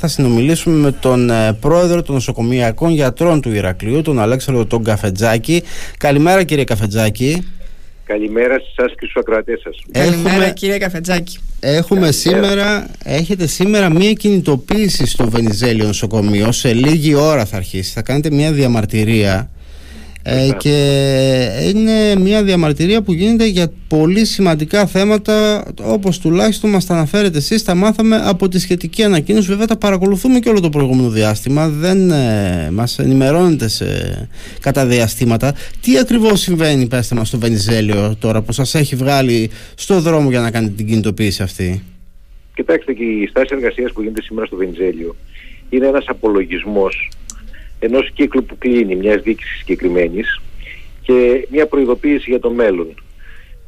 Θα συνομιλήσουμε με τον ε, πρόεδρο των νοσοκομιακών γιατρών του Ηρακλείου, τον Αλέξανδρο τον Καφετζάκη. Καλημέρα κύριε Καφετζάκη. Καλημέρα σε εσάς και στους ακροατές σας. Καλημέρα κύριε Καφετζάκη. Έχουμε σήμερα, έχετε σήμερα μία κινητοποίηση στο Βενιζέλιο νοσοκομείο. Σε λίγη ώρα θα αρχίσει. Θα κάνετε μία διαμαρτυρία ε, και είναι μια διαμαρτυρία που γίνεται για πολύ σημαντικά θέματα όπως τουλάχιστον μας τα αναφέρετε εσείς τα μάθαμε από τη σχετική ανακοίνωση. Βέβαια τα παρακολουθούμε και όλο το προηγούμενο διάστημα. Δεν ε, μας ενημερώνετε σε, κατά διαστήματα. Τι ακριβώς συμβαίνει πέστε μας στο Βενιζέλιο τώρα που σας έχει βγάλει στο δρόμο για να κάνετε την κινητοποίηση αυτή; Κοιτάξτε και η στάση εργασίας που γίνεται σήμερα στο Βενιζέλιο είναι ένας απολογισμός ενός κύκλου που κλείνει, μιας διοίκησης συγκεκριμένης και μια προειδοποίηση για το μέλλον.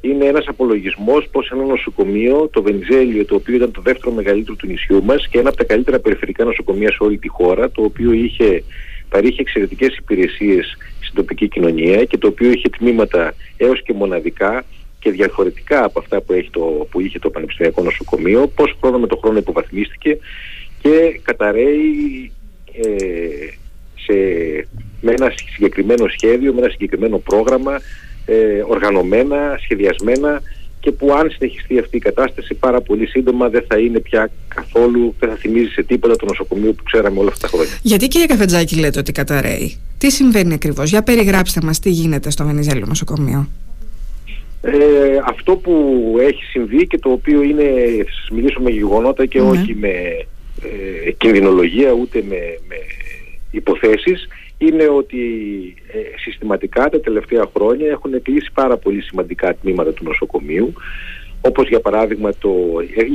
Είναι ένας απολογισμός πως ένα νοσοκομείο, το Βενιζέλιο, το οποίο ήταν το δεύτερο μεγαλύτερο του νησιού μας και ένα από τα καλύτερα περιφερικά νοσοκομεία σε όλη τη χώρα, το οποίο είχε παρήχε εξαιρετικές υπηρεσίες στην τοπική κοινωνία και το οποίο είχε τμήματα έως και μοναδικά και διαφορετικά από αυτά που, έχει το, που είχε το Πανεπιστημιακό Νοσοκομείο, πώς χρόνο με το χρόνο υποβαθμίστηκε και καταραίει ε, σε, με ένα συγκεκριμένο σχέδιο, με ένα συγκεκριμένο πρόγραμμα, ε, οργανωμένα, σχεδιασμένα και που αν συνεχιστεί αυτή η κατάσταση πάρα πολύ σύντομα δεν θα είναι πια καθόλου, δεν θα θυμίζει σε τίποτα το νοσοκομείο που ξέραμε όλα αυτά τα χρόνια. Γιατί κύριε Καφετζάκη λέτε ότι καταραίει; Τι συμβαίνει ακριβώς, για περιγράψτε μας τι γίνεται στο Βενιζέλιο νοσοκομείο. Ε, αυτό που έχει συμβεί και το οποίο είναι, θα σας μιλήσω με γεγονότα και ναι. όχι με ε, κινδυνολογία ούτε με, με υποθέσεις είναι ότι ε, συστηματικά τα τελευταία χρόνια έχουν κλείσει πάρα πολύ σημαντικά τμήματα του νοσοκομείου όπως για παράδειγμα το,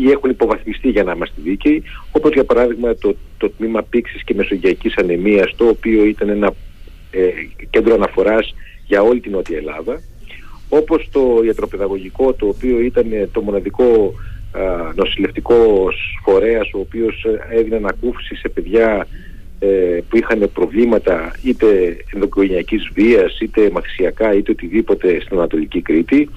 ή έχουν υποβαθμιστεί για να είμαστε δίκαιοι, όπως για παράδειγμα το, το τμήμα πήξης και μεσογειακής ανεμίας, το οποίο ήταν ένα ε, κέντρο αναφοράς για όλη την Νότια Ελλάδα, όπως το ιατροπαιδαγωγικό, το οποίο ήταν το μοναδικό α, νοσηλευτικός φορέας, ο οποίος έδινε ανακούφιση σε παιδιά ε, που είχαν προβλήματα είτε ενδοκογενειακής βίας, είτε μαθησιακά, είτε οτιδήποτε στην Ανατολική Κρήτη.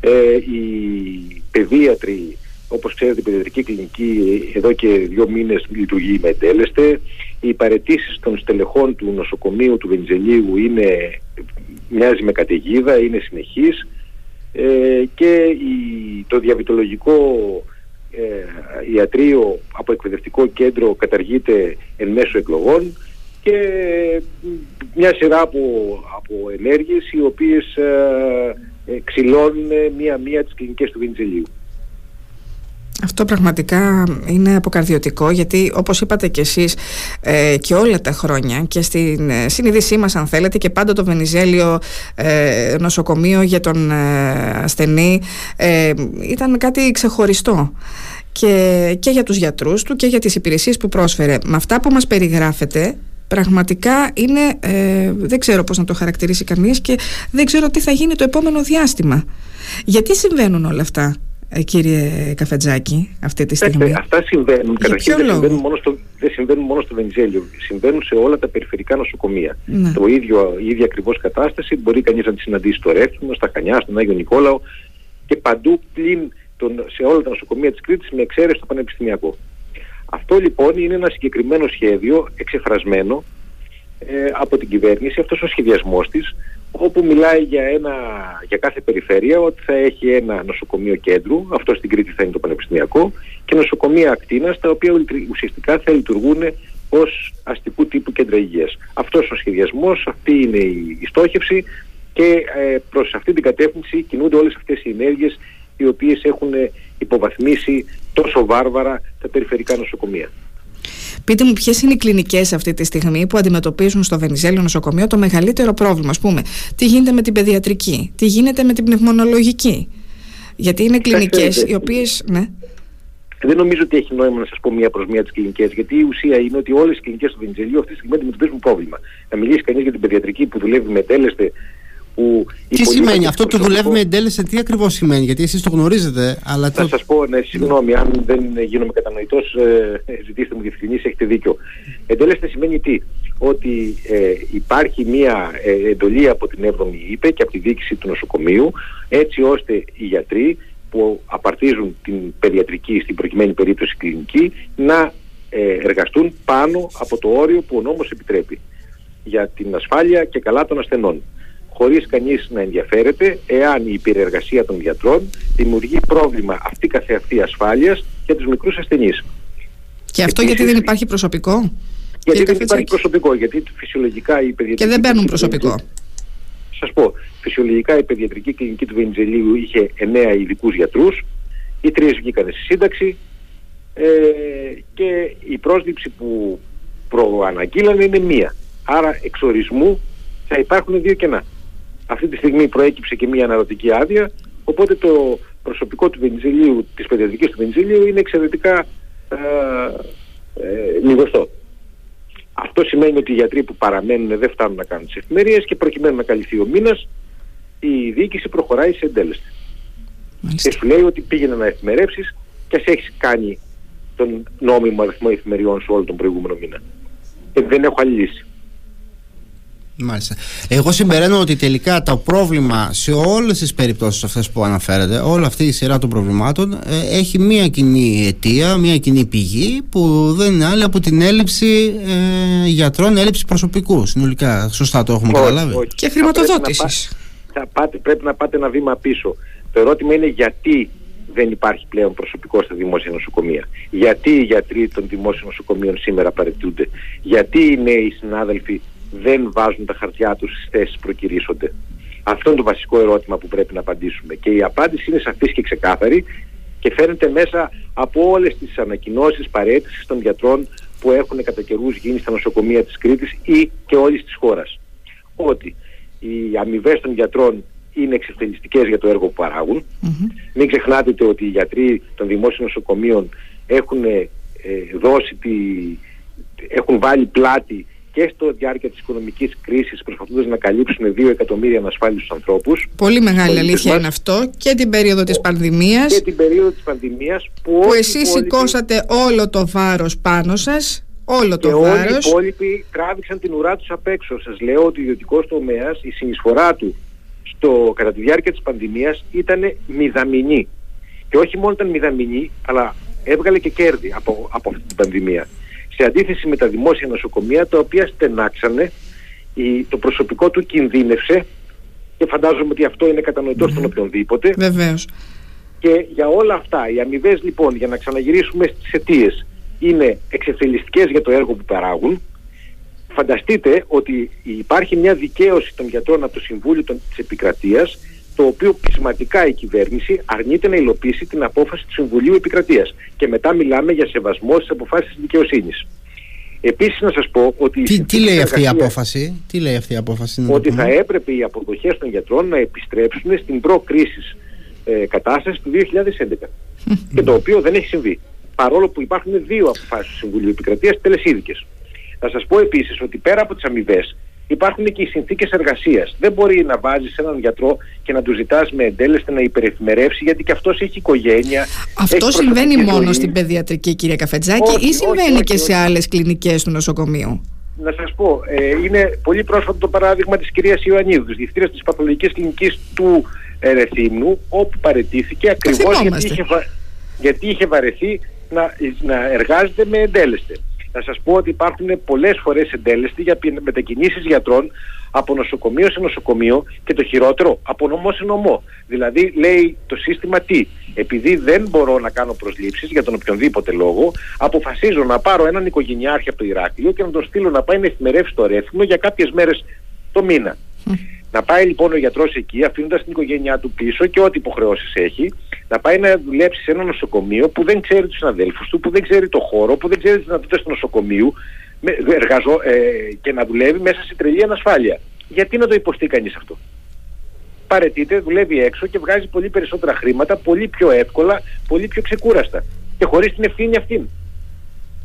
Ε, οι παιδίατροι, όπως ξέρετε, η παιδιατρική κλινική εδώ και δύο μήνες λειτουργεί με εντέλεστε. Οι παρετήσεις των στελεχών του νοσοκομείου του Βενιζελίου είναι, μοιάζει με καταιγίδα, είναι συνεχής ε, και η, το διαβητολογικό ε, ιατρείο από εκπαιδευτικό κέντρο καταργείται εν μέσω εκλογών και μια σειρά από, από ενέργειες οι οποίες ε, ε ξυλώνουν μία-μία τις κλινικές του Βινιτζελίου. Αυτό πραγματικά είναι αποκαρδιωτικό γιατί όπως είπατε και εσείς ε, και όλα τα χρόνια και στην ε, συνείδησή μας αν θέλετε και πάντα το Βενιζέλιο ε, νοσοκομείο για τον ασθενή ήταν κάτι ξεχωριστό και, και για τους γιατρούς του και για τις υπηρεσίες που πρόσφερε. Με αυτά που μας περιγράφετε πραγματικά είναι, δεν ξέρω πώς να το χαρακτηρίσει κανείς και δεν ξέρω τι θα γίνει το επόμενο διάστημα. Γιατί συμβαίνουν όλα αυτά; Ε, κύριε Καφετζάκη, αυτή τη στιγμή. αυτά συμβαίνουν. Καταρχήν δεν συμβαίνουν, μόνο στο, δεν συμβαίνουν μόνο στο Βενιζέλιο. Συμβαίνουν σε όλα τα περιφερικά νοσοκομεία. Ναι. Το ίδιο, η ίδια ακριβώς κατάσταση μπορεί κανείς να τη συναντήσει στο Ρεύθυνο, στα Χανιά, στον Άγιο Νικόλαο και παντού πλην τον, σε όλα τα νοσοκομεία της Κρήτης με εξαίρεση το Πανεπιστημιακό. Αυτό λοιπόν είναι ένα συγκεκριμένο σχέδιο εξεφρασμένο ε, από την κυβέρνηση, αυτός ο σχεδιασμός της, όπου μιλάει για, ένα, για κάθε περιφέρεια ότι θα έχει ένα νοσοκομείο κέντρου, αυτό στην Κρήτη θα είναι το Πανεπιστημιακό, και νοσοκομεία ακτίνας, τα οποία ουσιαστικά θα λειτουργούν ως αστικού τύπου κέντρα υγείας. Αυτός ο σχεδιασμός, αυτή είναι η στόχευση και ε, προς αυτή την κατεύθυνση κινούνται όλες αυτές οι ενέργειες οι οποίες έχουν υποβαθμίσει τόσο βάρβαρα τα περιφερικά νοσοκομεία. Πείτε μου, ποιες είναι οι κλινικές αυτή τη στιγμή που αντιμετωπίζουν στο Βενιζέλιο νοσοκομείο το μεγαλύτερο πρόβλημα. Α πούμε, τι γίνεται με την παιδιατρική, τι γίνεται με την πνευμονολογική. Γιατί είναι κλινικές οι οποίες. Ναι. Δεν νομίζω ότι έχει νόημα να σας πω μία προς μία τις κλινικές, γιατί η ουσία είναι ότι όλες οι κλινικές του Βενιζελίου αυτή τη στιγμή αντιμετωπίζουν πρόβλημα. Να μιλήσει κανείς για την παιδιατρική που δουλεύει με τέλεστε που τι σημαίνει αυτό το δουλεύει με εντέλεση, τι ακριβώς σημαίνει, γιατί εσείς το γνωρίζετε. Αλλά θα το... σας πω, ναι, συγγνώμη, αν δεν γίνομαι κατανοητός, ε, ζητήστε μου διευκρινήσεις, έχετε δίκιο. Εντέλεστε σημαίνει τι, ότι ε, υπάρχει μία ε, εντολή από την 7η ΥΠΕ και από τη διοίκηση του νοσοκομείου, έτσι ώστε οι γιατροί που απαρτίζουν την παιδιατρική, στην προκειμένη περίπτωση κλινική, να ε, εργαστούν πάνω από το όριο που ο νόμος επιτρέπει για την ασφάλεια και καλά των ασθενών χωρίς κανείς να ενδιαφέρεται εάν η υπηρεργασία των γιατρών δημιουργεί πρόβλημα αυτή καθεαυτή ασφάλειας για τους μικρούς ασθενείς. Και αυτό γιατί δεν υπάρχει προσωπικό; Γιατί δεν υπάρχει προσωπικό, γιατί φυσιολογικά η παιδιατρική... Και δεν παίρνουν προσωπικό. Σας πω, φυσιολογικά η παιδιατρική κλινική του Βενιζελίου είχε 9 ειδικούς γιατρούς, οι τρεις βγήκαν στη σύνταξη ε, και η πρόσληψη που προαναγγείλανε είναι μία. Άρα εξορισμού θα υπάρχουν δύο κενά. Αυτή τη στιγμή προέκυψε και μία αναρωτική άδεια, οπότε το προσωπικό του Βενιζελίου, της παιδιατρικής του Βενιζελίου είναι εξαιρετικά ε, ε, Αυτό σημαίνει ότι οι γιατροί που παραμένουν δεν φτάνουν να κάνουν τις εφημερίες και προκειμένου να καλυφθεί ο μήνας η διοίκηση προχωράει σε εντέλεστη. Και σου λέει ότι πήγαινε να εφημερεύσεις και ας έχεις κάνει τον νόμιμο αριθμό εφημεριών σε όλο τον προηγούμενο μήνα. Και δεν έχω άλλη λύση. Μάλιστα. Εγώ συμπεραίνω ότι τελικά το πρόβλημα σε όλες τις περιπτώσεις αυτές που αναφέρετε, όλη αυτή η σειρά των προβλημάτων ε, έχει μία κοινή αιτία, μία κοινή πηγή που δεν είναι άλλη από την έλλειψη ε, γιατρών, έλλειψη προσωπικού συνολικά. Σωστά το έχουμε καταλάβει. Και χρηματοδότησης. Θα πάτε, πρέπει να πάτε ένα βήμα πίσω. Το ερώτημα είναι γιατί δεν υπάρχει πλέον προσωπικό στα δημόσια νοσοκομεία. Γιατί οι γιατροί των δημόσιων νοσοκομείων σήμερα παρετούνται. Γιατί οι νέοι συνάδελφοι δεν βάζουν τα χαρτιά τους στις θέσεις προκυρήσονται. Αυτό είναι το βασικό ερώτημα που πρέπει να απαντήσουμε. Και η απάντηση είναι σαφής και ξεκάθαρη και φαίνεται μέσα από όλες τις ανακοινώσεις παρέτησης των γιατρών που έχουν κατά καιρούς γίνει στα νοσοκομεία της Κρήτης ή και όλης της χώρας. Ότι οι αμοιβές των γιατρών είναι εξευτελιστικές για το έργο που παράγουν. Μην ξεχνάτε ότι οι γιατροί των δημόσιων νοσοκομείων έχουν ε, δώσει τη, έχουν βάλει πλάτη και στο διάρκεια της οικονομικής κρίσης προσπαθώντας να καλύψουν 2 εκατομμύρια ανασφάλιστους ανθρώπους. Πολύ μεγάλη αλήθεια είναι αυτό και την περίοδο της πανδημίας. Και την περίοδο της πανδημίας που, που εσείς σηκώσατε όλο το βάρος πάνω σας. Όλο το και βάρος. όλοι οι υπόλοιποι τράβηξαν την ουρά τους απ' έξω. Σας λέω ότι ο ιδιωτικός τομέας, η συνεισφορά του στο, κατά τη διάρκεια της πανδημίας ήταν μηδαμινή. Και όχι μόνο ήταν μηδαμινή, αλλά έβγαλε και κέρδη από, από αυτή την πανδημία σε αντίθεση με τα δημόσια νοσοκομεία τα οποία στενάξανε, η, το προσωπικό του κινδύνευσε και φαντάζομαι ότι αυτό είναι κατανοητό στον οποιονδήποτε. Βεβαίως. Και για όλα αυτά, οι αμοιβές λοιπόν, για να ξαναγυρίσουμε στις αιτίες, είναι εξεφελιστικές για το έργο που παράγουν. Φανταστείτε ότι υπάρχει μια δικαίωση των γιατρών από το Συμβούλιο της Επικρατείας το οποίο πεισματικά η κυβέρνηση αρνείται να υλοποιήσει την απόφαση του Συμβουλίου Επικρατείας. Και μετά μιλάμε για σεβασμό στις αποφάσεις της δικαιοσύνης. Επίσης να σας πω ότι... Τι, τι λέει αυτή η απόφαση, τι λέει αυτή η απόφαση Ότι θα έπρεπε οι αποδοχές των γιατρών να επιστρέψουν στην προ-κρίσης ε, κατάσταση του 2011. και το οποίο δεν έχει συμβεί. Παρόλο που υπάρχουν δύο αποφάσεις του Συμβουλίου Επικρατείας τελεσίδικες. Θα σας πω επίσης ότι πέρα από τις αμοιβές υπάρχουν και οι συνθήκες εργασίας. Δεν μπορεί να βάζεις έναν γιατρό και να του ζητάς με εντέλεστη να υπερεφημερεύσει, γιατί και αυτός έχει οικογένεια. Αυτό έχει συμβαίνει μόνο στην παιδιατρική, κυρία Καφετζάκη, ή συμβαίνει και σε άλλες κλινικές του νοσοκομείου; Να σας πω, ε, είναι πολύ πρόσφατο το παράδειγμα της κυρίας Ιωαννίδου, της διευθύντρια της παθολογικής κλινικής του Ερεθύμνου, όπου παρετήθηκε ακριβώς γιατί, είχε, γιατί είχε βαρεθεί να, να εργάζεται με εντέλεστε να σας πω ότι υπάρχουν πολλές φορές εντέλεστοι για μετακινήσεις γιατρών από νοσοκομείο σε νοσοκομείο και το χειρότερο από νομό σε νομό. Δηλαδή λέει το σύστημα τι, επειδή δεν μπορώ να κάνω προσλήψεις για τον οποιονδήποτε λόγο, αποφασίζω να πάρω έναν οικογενειάρχη από το Ηράκλειο και να τον στείλω να πάει να εφημερεύσει το ρεύμα για κάποιες μέρες το μήνα. Να πάει λοιπόν ο γιατρός εκεί, αφήνοντας την οικογένειά του πίσω και ό,τι υποχρεώσεις έχει, να πάει να δουλέψει σε ένα νοσοκομείο που δεν ξέρει τους συναδέλφους του, που δεν ξέρει το χώρο, που δεν ξέρει τις δυνατότητες του νοσοκομείου εργαζό, ε, και να δουλεύει μέσα σε τρελή ανασφάλεια. Γιατί να το υποστεί κανείς αυτό; Παρετείται, δουλεύει έξω και βγάζει πολύ περισσότερα χρήματα, πολύ πιο εύκολα, πολύ πιο ξεκούραστα. Και χωρίς την ευθύνη αυτήν.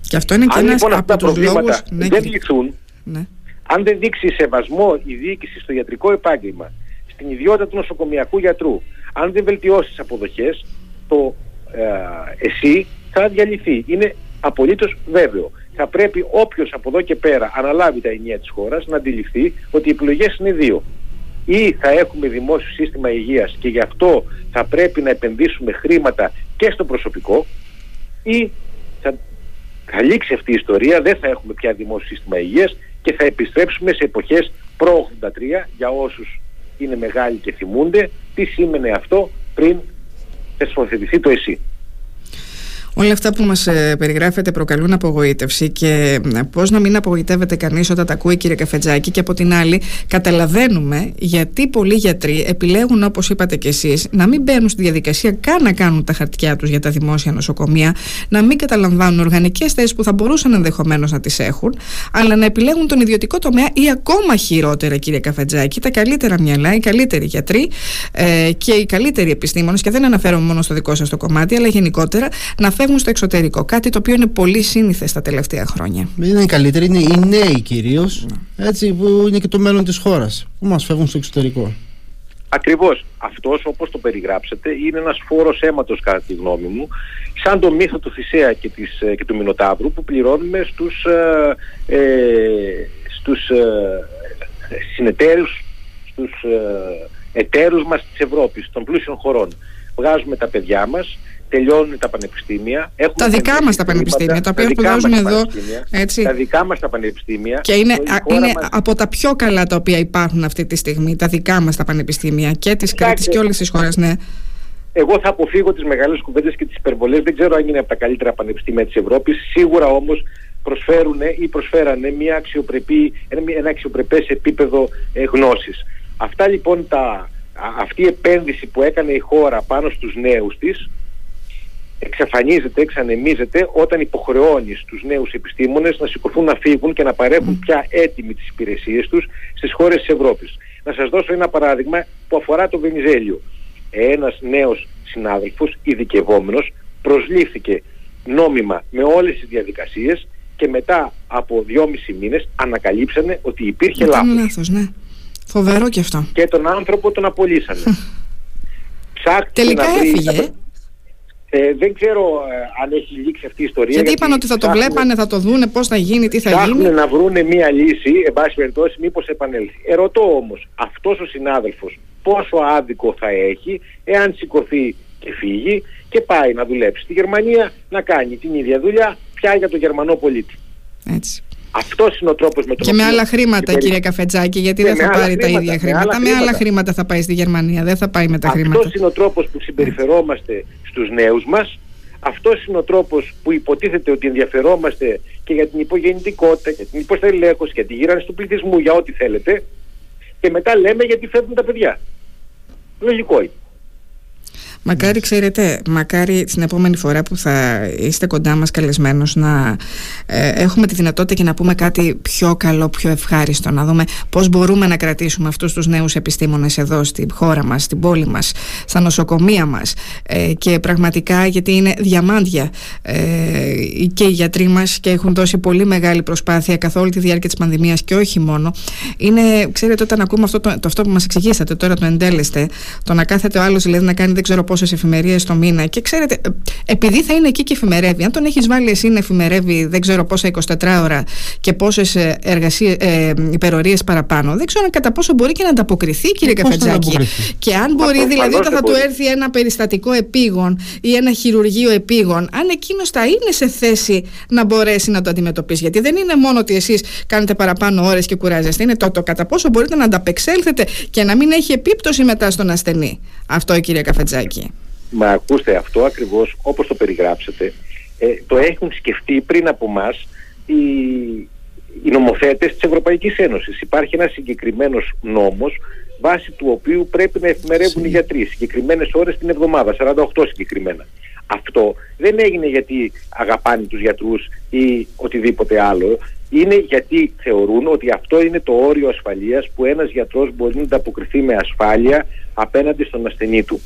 Και αυτό είναι και ένας λοιπόν από τα προβλήματα ναι, δεν λυθούν, ναι. Αν δεν δείξει σεβασμό η διοίκηση στο ιατρικό επάγγελμα, στην ιδιότητα του νοσοκομιακού γιατρού, αν δεν βελτιώσει τις αποδοχές, το ε, εσύ θα διαλυθεί. Είναι απολύτως βέβαιο. Θα πρέπει όποιος από εδώ και πέρα αναλάβει τα ενία της χώρας να αντιληφθεί ότι οι επιλογές είναι δύο. Ή θα έχουμε δημόσιο σύστημα υγείας και γι' αυτό θα πρέπει να επενδύσουμε χρήματα και στο προσωπικό ή θα θα λήξει αυτή η ιστορία, δεν θα έχουμε πια δημόσιο σύστημα υγείας και θα επιστρέψουμε σε εποχές προ 83 για όσους είναι μεγάλοι και θυμούνται τι σήμαινε αυτό πριν θεσμοθετηθεί το ΕΣΥ. Όλα αυτά που μας ε, περιγράφετε προκαλούν απογοήτευση και ε, πώς να μην απογοητεύεται κανείς όταν τα ακούει κύριε Καφετζάκη και από την άλλη καταλαβαίνουμε γιατί πολλοί γιατροί επιλέγουν όπως είπατε και εσείς να μην μπαίνουν στη διαδικασία καν να κάνουν τα χαρτιά τους για τα δημόσια νοσοκομεία να μην καταλαμβάνουν οργανικές θέσεις που θα μπορούσαν ενδεχομένως να τις έχουν αλλά να επιλέγουν τον ιδιωτικό τομέα ή ακόμα χειρότερα κύριε Καφετζάκη τα καλύτερα μυαλά, οι καλύτεροι γιατροί ε, και οι καλύτεροι επιστήμονες και δεν αναφέρομαι μόνο στο δικό σας το κομμάτι αλλά γενικότερα να φεύγουν στο εξωτερικό. Κάτι το οποίο είναι πολύ σύνηθες τα τελευταία χρόνια. Είναι οι καλύτεροι, είναι οι νέοι κυρίως, έτσι που είναι και το μέλλον της χώρας, που μας φεύγουν στο εξωτερικό. Ακριβώς. Αυτός, όπως το περιγράψετε, είναι ένας φόρος αίματος, κατά τη γνώμη μου, σαν το μύθο του Θησέα και, της, ε, και του Μινοτάβρου που πληρώνουμε στους ε, ε, στους, ε, συνεταίρους, στους ε, εταίρους μας της Ευρώπης, των πλούσιων χωρών. Βγάζουμε τα παιδιά μας τελειώνουν τα πανεπιστήμια. τα δικά μας τα πανεπιστήμια, τα οποία σπουδάζουν εδώ. Έτσι. Τα δικά μας τα πανεπιστήμια. Και είναι, είναι από τα πιο καλά τα οποία υπάρχουν αυτή τη στιγμή, τα δικά μας τα πανεπιστήμια και τη Κρήτη και όλες τις χώρες, ναι. Εγώ θα αποφύγω τις μεγάλες κουβέντες και τις υπερβολές. Δεν ξέρω αν είναι από τα καλύτερα πανεπιστήμια της Ευρώπης. Σίγουρα όμως προσφέρουν ή προσφέρανε μια αξιοπρεπή, ένα αξιοπρεπές επίπεδο ε, γνώσης. Αυτά λοιπόν τα, αυτή η επένδυση που έκανε η χώρα πάνω στους νέους της εξαφανίζεται, εξανεμίζεται όταν υποχρεώνεις στους νέους επιστήμονες να σηκωθούν να φύγουν και να παρέχουν πια έτοιμοι τις υπηρεσίες τους στις χώρες της Ευρώπης. Να σας δώσω ένα παράδειγμα που αφορά το Βενιζέλιο. Ένας νέος συνάδελφος, ειδικευόμενος, προσλήφθηκε νόμιμα με όλες τις διαδικασίες και μετά από δυόμισι μήνες ανακαλύψανε ότι υπήρχε λάθος. λάθος. ναι. Φοβερό και αυτό. Και τον άνθρωπο τον απολύσανε. Τελικά έφυγε. Ε, δεν ξέρω ε, αν έχει λήξει αυτή η ιστορία. Γιατί, γιατί είπαν ότι θα το βλέπανε, θα το δούνε, πώς θα γίνει, τι θα γίνει. Ψάχνουν να βρούνε μία λύση, εν πάση περιπτώσει, μήπως επανέλθει. Ερωτώ όμως, αυτός ο συνάδελφος πόσο άδικο θα έχει εάν σηκωθεί και φύγει και πάει να δουλέψει στη Γερμανία να κάνει την ίδια δουλειά πια για τον Γερμανό πολίτη. Έτσι. Αυτός είναι ο τρόπος με τον Και με άλλα χρήματα, κύριε Καφετζάκη, γιατί δεν θα πάρει τα ίδια χρήματα. Με άλλα χρήματα θα πάει στη Γερμανία, δεν θα πάει με τα χρήματα. Αυτός είναι ο τρόπος που συμπεριφερόμαστε στους νέους μας. Αυτός είναι ο τρόπος που υποτίθεται ότι ενδιαφερόμαστε και για την υπογεννητικότητα, για την υποστελέχωση, για τη γύρανση του πληθυσμού, για ό,τι θέλετε. Και μετά λέμε γιατί φεύγουν τα παιδιά. Λογικό είναι. Μακάρι, ξέρετε, μακάρι την επόμενη φορά που θα είστε κοντά μας καλεσμένος να ε, έχουμε τη δυνατότητα και να πούμε κάτι πιο καλό, πιο ευχάριστο, να δούμε πώς μπορούμε να κρατήσουμε αυτούς τους νέους επιστήμονες εδώ στη χώρα μας, στην πόλη μας, στα νοσοκομεία μας ε, και πραγματικά γιατί είναι διαμάντια ε, και οι γιατροί μας και έχουν δώσει πολύ μεγάλη προσπάθεια καθ' όλη τη διάρκεια της πανδημίας και όχι μόνο. Είναι, ξέρετε, όταν ακούμε αυτό, το, το αυτό που μας εξηγήσατε τώρα το εντέλεστε, το να κάθεται ο άλλος δηλαδή να κάνει δεν ξέρω πόσες εφημερίες το μήνα. Και ξέρετε, ε, επειδή θα είναι εκεί και εφημερεύει, αν τον έχεις βάλει εσύ να εφημερεύει δεν ξέρω πόσα 24 ώρα και πόσες ε, υπερορίες παραπάνω, δεν ξέρω κατά πόσο μπορεί και να ανταποκριθεί, κύριε ε, Καφετζάκη. Και αν μπορεί, δηλαδή, όταν θα του έρθει ένα περιστατικό επίγον ή ένα χειρουργείο επίγον, αν εκείνος θα είναι σε θέση να μπορέσει να το αντιμετωπίσει. Γιατί δεν είναι μόνο ότι εσείς κάνετε παραπάνω ώρες και κουράζεστε, είναι το, το κατά πόσο μπορείτε να ανταπεξέλθετε και να μην έχει επίπτωση μετά στον ασθενή. Αυτό, κύριε Καφετζάκη. Μα ακούστε αυτό ακριβώς όπως το περιγράψετε ε, το έχουν σκεφτεί πριν από μας οι, οι νομοθέτες της Ευρωπαϊκής Ένωσης. Υπάρχει ένας συγκεκριμένος νόμος βάσει του οποίου πρέπει να εφημερεύουν οι γιατροί συγκεκριμένες ώρες την εβδομάδα, 48 συγκεκριμένα. Αυτό δεν έγινε γιατί αγαπάνε τους γιατρούς ή οτιδήποτε άλλο. Είναι γιατί θεωρούν ότι αυτό είναι το όριο ασφαλείας που ένας γιατρός μπορεί να ανταποκριθεί με ασφάλεια απέναντι στον ασθενή του.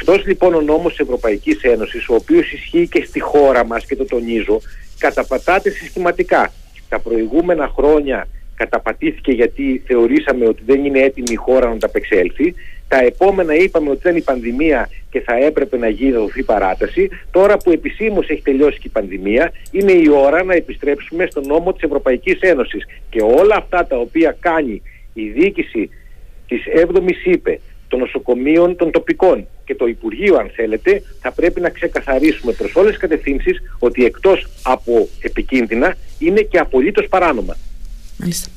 Αυτός λοιπόν ο νόμος της Ευρωπαϊκής Ένωσης, ο οποίος ισχύει και στη χώρα μας και το τονίζω, καταπατάται συστηματικά. Τα προηγούμενα χρόνια καταπατήθηκε γιατί θεωρήσαμε ότι δεν είναι έτοιμη η χώρα να ανταπεξέλθει. Τα επόμενα είπαμε ότι ήταν η πανδημία και θα έπρεπε να γίνει δοθεί παράταση. Τώρα που επισήμως έχει τελειώσει και η πανδημία, είναι η ώρα να επιστρέψουμε στον νόμο της Ευρωπαϊκής Ένωσης. Και όλα αυτά τα οποία κάνει η διοίκηση της 7ης ΥΠΕ των νοσοκομείων των τοπικών και το Υπουργείο αν θέλετε θα πρέπει να ξεκαθαρίσουμε προς όλες τις κατευθύνσεις ότι εκτός από επικίνδυνα είναι και απολύτως παράνομα. Μάλιστα.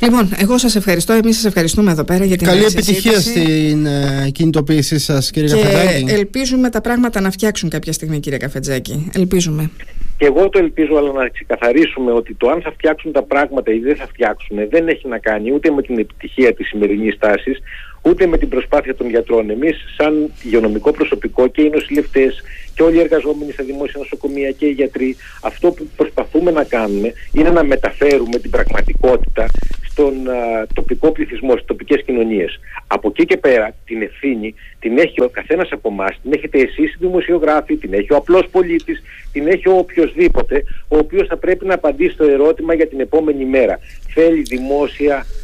Λοιπόν, εγώ σας ευχαριστώ. Εμείς σας ευχαριστούμε εδώ πέρα για την Καλή επιτυχία στην ε, κινητοποίησή σας, κύριε και Καφετζάκη. Ελπίζουμε τα πράγματα να φτιάξουν κάποια στιγμή, κύριε Καφετζάκη. Ελπίζουμε. Και εγώ το ελπίζω, αλλά να ξεκαθαρίσουμε ότι το αν θα φτιάξουν τα πράγματα ή δεν θα φτιάξουν δεν έχει να κάνει ούτε με την επιτυχία της σημερινής τάσης, ούτε με την προσπάθεια των γιατρών. Εμείς, σαν υγειονομικό προσωπικό και οι νοσηλευτές και όλοι οι εργαζόμενοι στα δημόσια νοσοκομεία και οι γιατροί, αυτό που προσπαθούμε να κάνουμε είναι να μεταφέρουμε την πραγματικότητα στον α, τοπικό πληθυσμό, στις τοπικές κοινωνίες. Από εκεί και πέρα την ευθύνη την έχει ο καθένας από εμάς, την έχετε εσείς οι δημοσιογράφοι, την έχει ο απλός πολίτης, την έχει ο οποιοδήποτε, ο οποίος θα πρέπει να απαντήσει στο ερώτημα για την επόμενη μέρα. Θέλει δημόσια ε,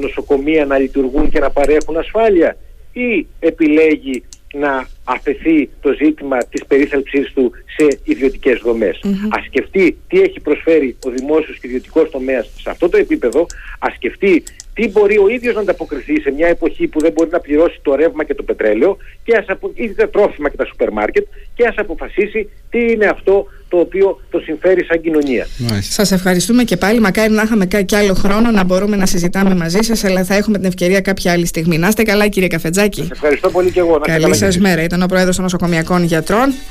νοσοκομεία να λειτουργούν και να παρέχουν ασφάλεια ή επιλέγει να αφαιθεί το ζήτημα της περίθαλψής του σε ιδιωτικές δομές. Mm-hmm. Ας σκεφτεί τι έχει προσφέρει ο δημόσιος και ιδιωτικός τομέας σε αυτό το επίπεδο, ας σκεφτεί τι μπορεί ο ίδιος να ανταποκριθεί σε μια εποχή που δεν μπορεί να πληρώσει το ρεύμα και το πετρέλαιο και ας απο... ή τα τρόφιμα και τα σούπερ μάρκετ και ας αποφασίσει τι είναι αυτό το οποίο το συμφέρει σαν κοινωνία. Σας ευχαριστούμε και πάλι. Μακάρι να είχαμε κι άλλο χρόνο να μπορούμε να συζητάμε μαζί σας, αλλά θα έχουμε την ευκαιρία κάποια άλλη στιγμή. Να είστε καλά κύριε Καφετζάκη. Σας ευχαριστώ πολύ και εγώ. Καλή σας μέρα. Ήταν ο Πρόεδρος των Νοσοκομιακών Γιατρών.